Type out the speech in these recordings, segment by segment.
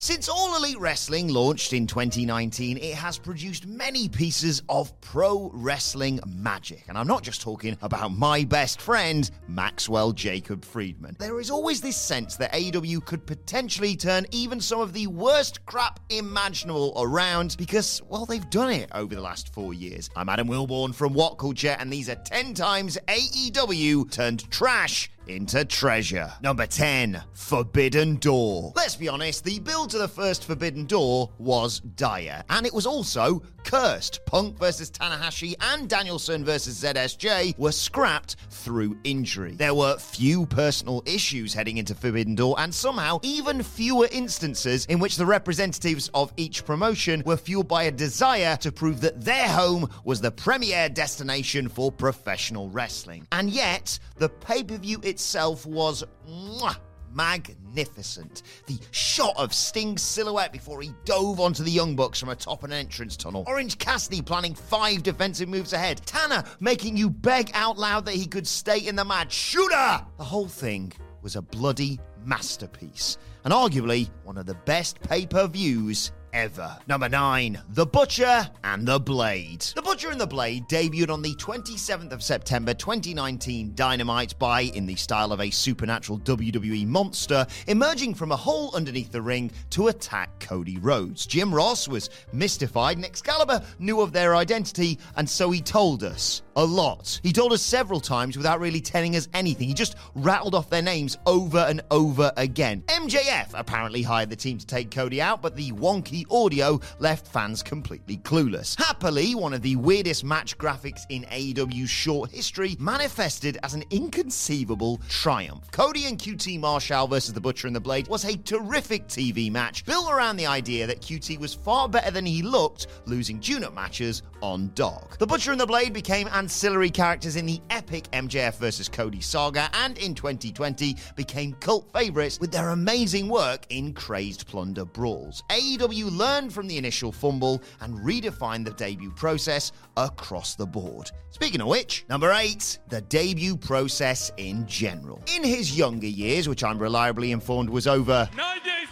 Since All Elite Wrestling launched in 2019, it has produced many pieces of pro wrestling magic. And I'm not just talking about my best friend, Maxwell Jacob Friedman. There is always this sense that AEW could potentially turn even some of the worst crap imaginable around because, well, they've done it over the last four years. I'm Adam Wilbourn from What Culture, and these are 10 times AEW turned trash into treasure. Number 10, Forbidden Door. Let's be honest, the build to the first Forbidden Door was dire, and it was also cursed. Punk versus Tanahashi and Danielson versus ZSJ were scrapped through injury. There were few personal issues heading into Forbidden Door, and somehow even fewer instances in which the representatives of each promotion were fueled by a desire to prove that their home was the premier destination for professional wrestling. And yet, the pay per view itself was mwah, magnificent. The shot of Sting's silhouette before he dove onto the Young Bucks from atop an entrance tunnel. Orange Cassidy planning five defensive moves ahead. Tanner making you beg out loud that he could stay in the match. Shooter! The whole thing was a bloody masterpiece, and arguably one of the best pay per views ever. Number 9, The Butcher and the Blade. The Butcher and the Blade debuted on the 27th of September 2019 Dynamite by, in the style of a supernatural WWE monster, emerging from a hole underneath the ring to attack Cody Rhodes. Jim Ross was mystified and Excalibur knew of their identity, and so he told us a lot. He told us several times without really telling us anything. He just rattled off their names over and over again. MJF apparently hired the team to take Cody out, but the wonky audio left fans completely clueless. Happily, one of the weirdest match graphics in AEW's short history manifested as an inconceivable triumph. Cody and QT Marshall versus the Butcher and the Blade was a terrific TV match built around the idea that QT was far better than he looked, losing tune-up matches on Dark. The Butcher and the Blade became ancillary characters in the epic MJF vs. Cody saga, and in 2020 became cult favorites with their amazing work in Crazed Plunder Brawls. AEW learned from the initial fumble and redefined the debut process across the board. Speaking of which, number eight, the debut process in general. In his younger years, which I'm reliably informed was over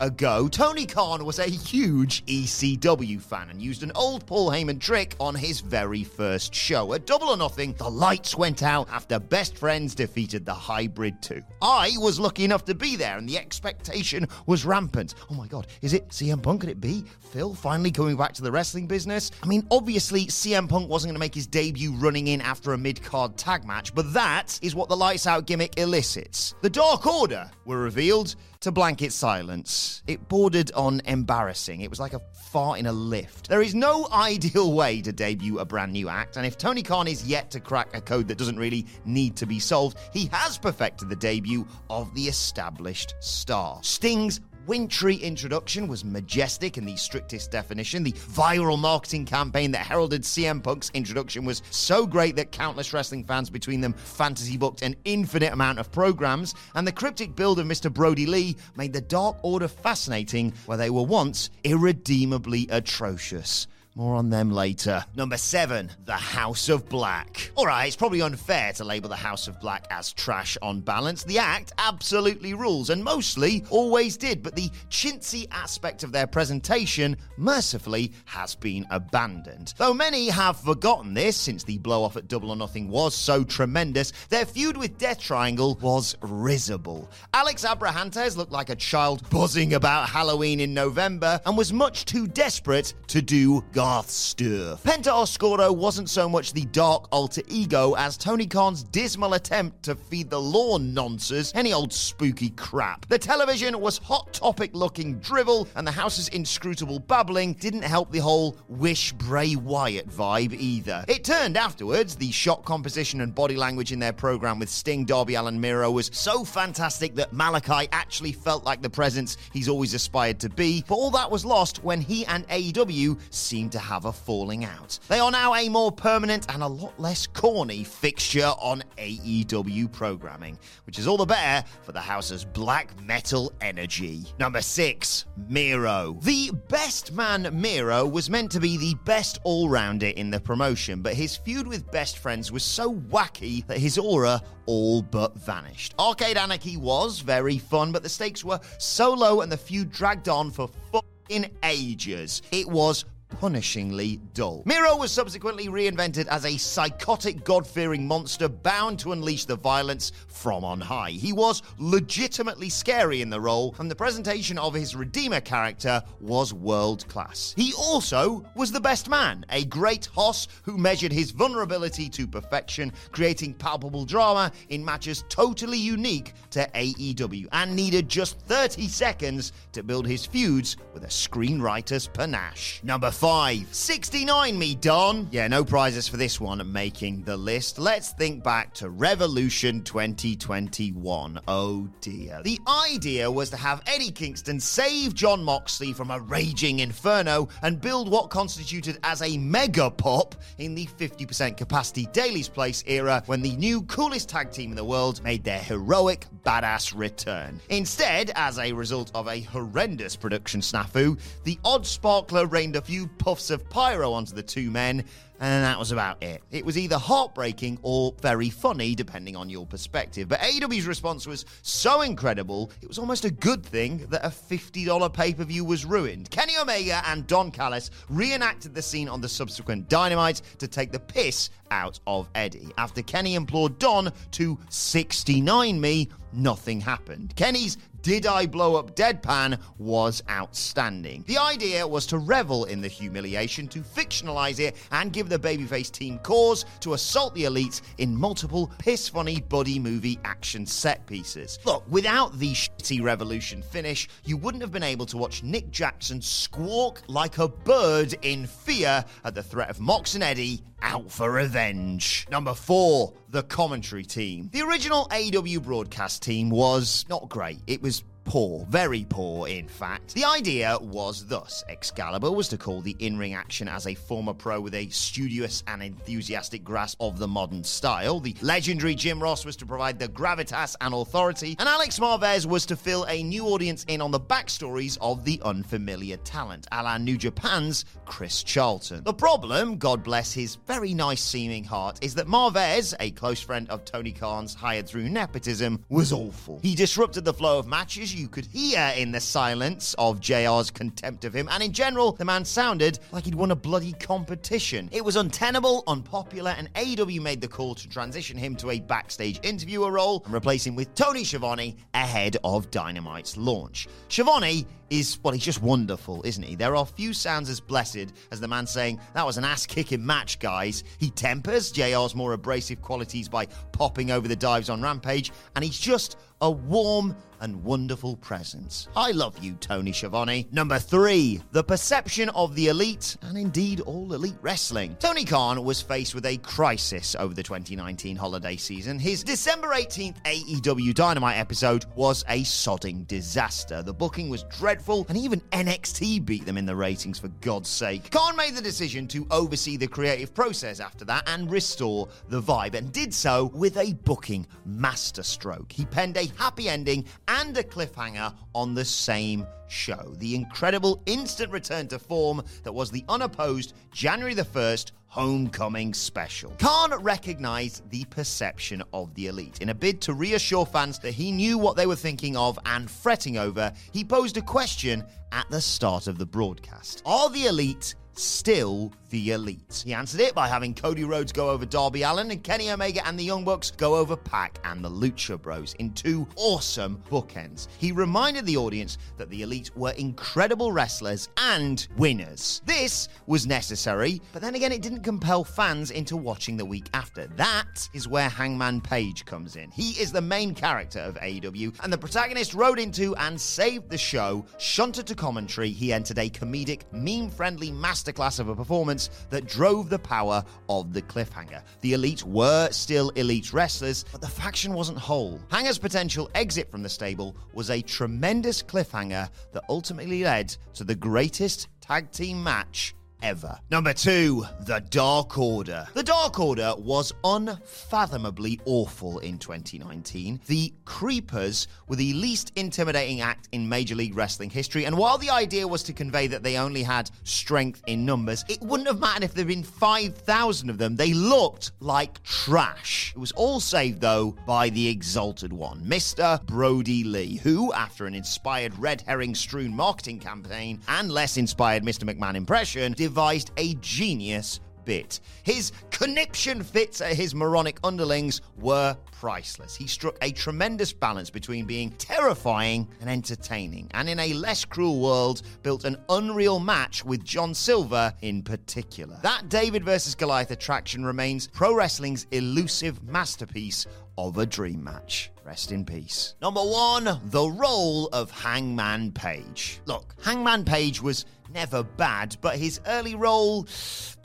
ago, Tony Khan was a huge ECW fan and used an old Paul Heyman trick on his very first show. At Double or Nothing, the lights went out after Best Friends defeated the Hybrid 2. I was lucky enough to be there and the expectation was rampant. Oh my god, is it CM Punk? Could it be Phil finally coming back to the wrestling business? I mean, obviously, CM Punk wasn't going to make his debut running in after a mid card tag match, but that is what the lights out gimmick elicits. The Dark Order were revealed to blanket silence. It bordered on embarrassing. It was like a fart in a lift. There is no ideal way to debut a brand new act, and if Tony Khan is yet to crack a code that doesn't really need to be solved, he has perfected the debut of the established star. Sting's wintry introduction was majestic in the strictest definition. The viral marketing campaign that heralded CM Punk's introduction was so great that countless wrestling fans between them fantasy booked an infinite amount of programs, and the cryptic build of Mr. Brody Lee made the Dark Order fascinating where they were once irredeemably atrocious. More on them later. Number seven, The House of Black. Alright, it's probably unfair to label The House of Black as trash on balance. The act absolutely rules, and mostly always did, but the chintzy aspect of their presentation, mercifully, has been abandoned. Though many have forgotten this, since the blow off at Double or Nothing was so tremendous, their feud with Death Triangle was risible. Alex Abrahantes looked like a child buzzing about Halloween in November and was much too desperate to do Garth stuff. Penta Oscuro wasn't so much the dark alter ego as Tony Khan's dismal attempt to feed the law nonsense any old spooky crap. The television was hot topic looking drivel, and the house's inscrutable babbling didn't help the whole wish Bray Wyatt vibe either. It turned afterwards, the shot composition and body language in their program with Sting, Darby Allin, Miro was so fantastic that Malakai actually felt like the presence he's always aspired to be, but all that was lost when he and AEW seemed to have a falling out. They are now a more permanent and a lot less corny fixture on AEW programming, which is all the better for the house's black metal energy. Number six, Miro. The best man Miro was meant to be the best all rounder in the promotion, but his feud with best friends was so wacky that his aura all but vanished. Arcade Anarchy was very fun, but the stakes were so low and the feud dragged on for fucking ages. It was punishingly dull. Miro was subsequently reinvented as a psychotic, God fearing monster bound to unleash the violence from on high. He was legitimately scary in the role, and the presentation of his Redeemer character was world class. He also was the best man, a great hoss who measured his vulnerability to perfection, creating palpable drama in matches totally unique to AEW, and needed just 30 seconds to build his feuds with a screenwriter's panache. Number 5. 69 me, Don. Yeah, no prizes for this one making the list. Let's think back to Revolution 2021. Oh dear. The idea was to have Eddie Kingston save Jon Moxley from a raging inferno and build what constituted as a mega pop in the 50% capacity Daily's Place era when the new coolest tag team in the world made their heroic badass return. Instead, as a result of a horrendous production snafu, the odd sparkler rained a few puffs of pyro onto the two men, and that was about it. It was either heartbreaking or very funny, depending on your perspective. But AEW's response was so incredible, it was almost a good thing that a $50 pay per view was ruined. Kenny Omega and Don Callis reenacted the scene on the subsequent Dynamite to take the piss out of Eddie. After Kenny implored Don to 69 me, nothing happened. Kenny's did I blow up deadpan was outstanding. The idea was to revel in the humiliation, to fictionalize it, and give the the babyface team cause to assault the elite in multiple piss funny buddy movie action set pieces. Look, without the shitty Revolution finish, you wouldn't have been able to watch Nick Jackson squawk like a bird in fear at the threat of Mox and Eddie out for revenge. Number four, the commentary team. The original AW broadcast team was not great. It was Poor, very poor, in fact. The idea was thus Excalibur was to call the in ring action as a former pro with a studious and enthusiastic grasp of the modern style. The legendary Jim Ross was to provide the gravitas and authority, and Alex Marvez was to fill a new audience in on the backstories of the unfamiliar talent, a la New Japan's Chris Charlton. The problem, God bless his very nice seeming heart, is that Marvez, a close friend of Tony Khan's hired through nepotism, was awful. He disrupted the flow of matches you could hear in the silence of JR's contempt of him, and in general, the man sounded like he'd won a bloody competition. It was untenable, unpopular, and AW made the call to transition him to a backstage interviewer role and replace him with Tony Schiavone ahead of Dynamite's launch. Schiavone is, well, he's just wonderful, isn't he? There are few sounds as blessed as the man saying, That was an ass kicking match, guys. He tempers JR's more abrasive qualities by popping over the dives on Rampage, and he's just a warm and wonderful presence. I love you, Tony Schiavone. Number three, the perception of the elite, and indeed all elite wrestling. Tony Khan was faced with a crisis over the 2019 holiday season. His December 18th AEW Dynamite episode was a sodding disaster. The booking was dreadful, and even NXT beat them in the ratings, for God's sake. Khan made the decision to oversee the creative process after that and restore the vibe, and did so with a booking masterstroke. He penned a happy ending and a cliffhanger on the same show. The incredible instant return to form that was the unopposed January the 1st Homecoming special. Khan recognized the perception of the elite. In a bid to reassure fans that he knew what they were thinking of and fretting over, he posed a question at the start of the broadcast Are the elite still the elite? He answered it by having Cody Rhodes go over Darby Allin and Kenny Omega and the Young Bucks go over Pac and the Lucha Bros in two awesome bookends. He reminded the audience that the elite were incredible wrestlers and winners. This was necessary, but then again, it didn't compel fans into watching the week after. That is where Hangman Page comes in. He is the main character of AEW, and the protagonist rode into and saved the show. Shunted to commentary, he entered a comedic, meme friendly masterclass of a performance that drove the power of the cliffhanger. The elite were still elite wrestlers, but the faction wasn't whole. Hanger's potential exit from the stable was a tremendous cliffhanger that ultimately led to the greatest tag team match ever. Number two, The Dark Order. The Dark Order was unfathomably awful in 2019. The Creepers were the least intimidating act in Major League Wrestling history, and while the idea was to convey that they only had strength in numbers, it wouldn't have mattered if there'd been 5,000 of them. They looked like trash. It was all saved, though, by the Exalted One, Mr. Brody Lee, who, after an inspired red herring strewn marketing campaign and less inspired Mr. McMahon impression, devised a genius bit. His conniption fits at his moronic underlings were priceless. He struck a tremendous balance between being terrifying and entertaining, and in a less cruel world, built an unreal match with John Silver in particular. That David versus Goliath attraction remains pro wrestling's elusive masterpiece of a dream match. Rest in peace. Number one, the role of Hangman Page. Look, Hangman Page was never bad, but his early role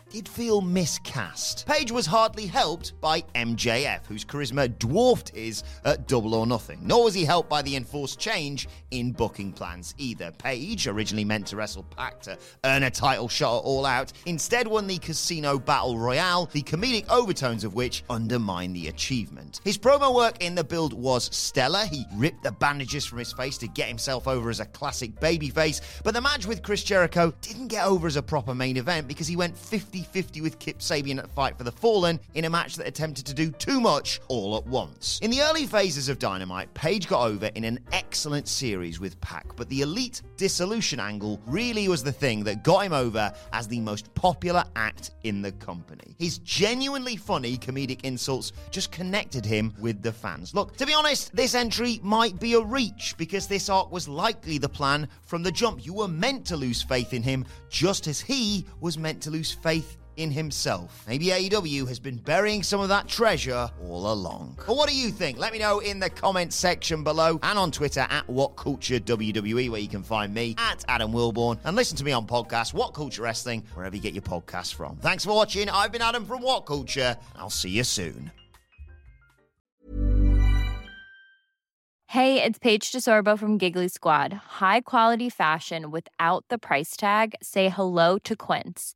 did feel miscast. Page was hardly helped by MJF, whose charisma dwarfed his at Double or Nothing, nor was he helped by the enforced change in booking plans either. Page, originally meant to wrestle Pac to earn a title shot at All Out, instead won the Casino Battle Royale, the comedic overtones of which undermine the achievement. His promo work in the build was stellar. He ripped the bandages from his face to get himself over as a classic babyface, but the match with Chris Jericho didn't get over as a proper main event because he went 50 50 with Kip Sabian at Fight for the Fallen in a match that attempted to do too much all at once. In the early phases of Dynamite, Page got over in an excellent series with Pac, but the Elite Dissolution angle really was the thing that got him over as the most popular act in the company. His genuinely funny comedic insults just connected him with the fans. Look, to be honest, this entry might be a reach because this arc was likely the plan from the jump. You were meant to lose faith in him just as he was meant to lose faith in himself. Maybe AEW has been burying some of that treasure all along. But what do you think? Let me know in the comments section below and on Twitter at WhatCultureWWE, where you can find me at Adam Wilbourn and listen to me on podcast What Culture Wrestling, wherever you get your podcasts from. Thanks for watching. I've been Adam from What Culture. I'll see you soon. Hey, it's Paige DeSorbo from Giggly Squad. High quality fashion without the price tag. Say hello to Quince.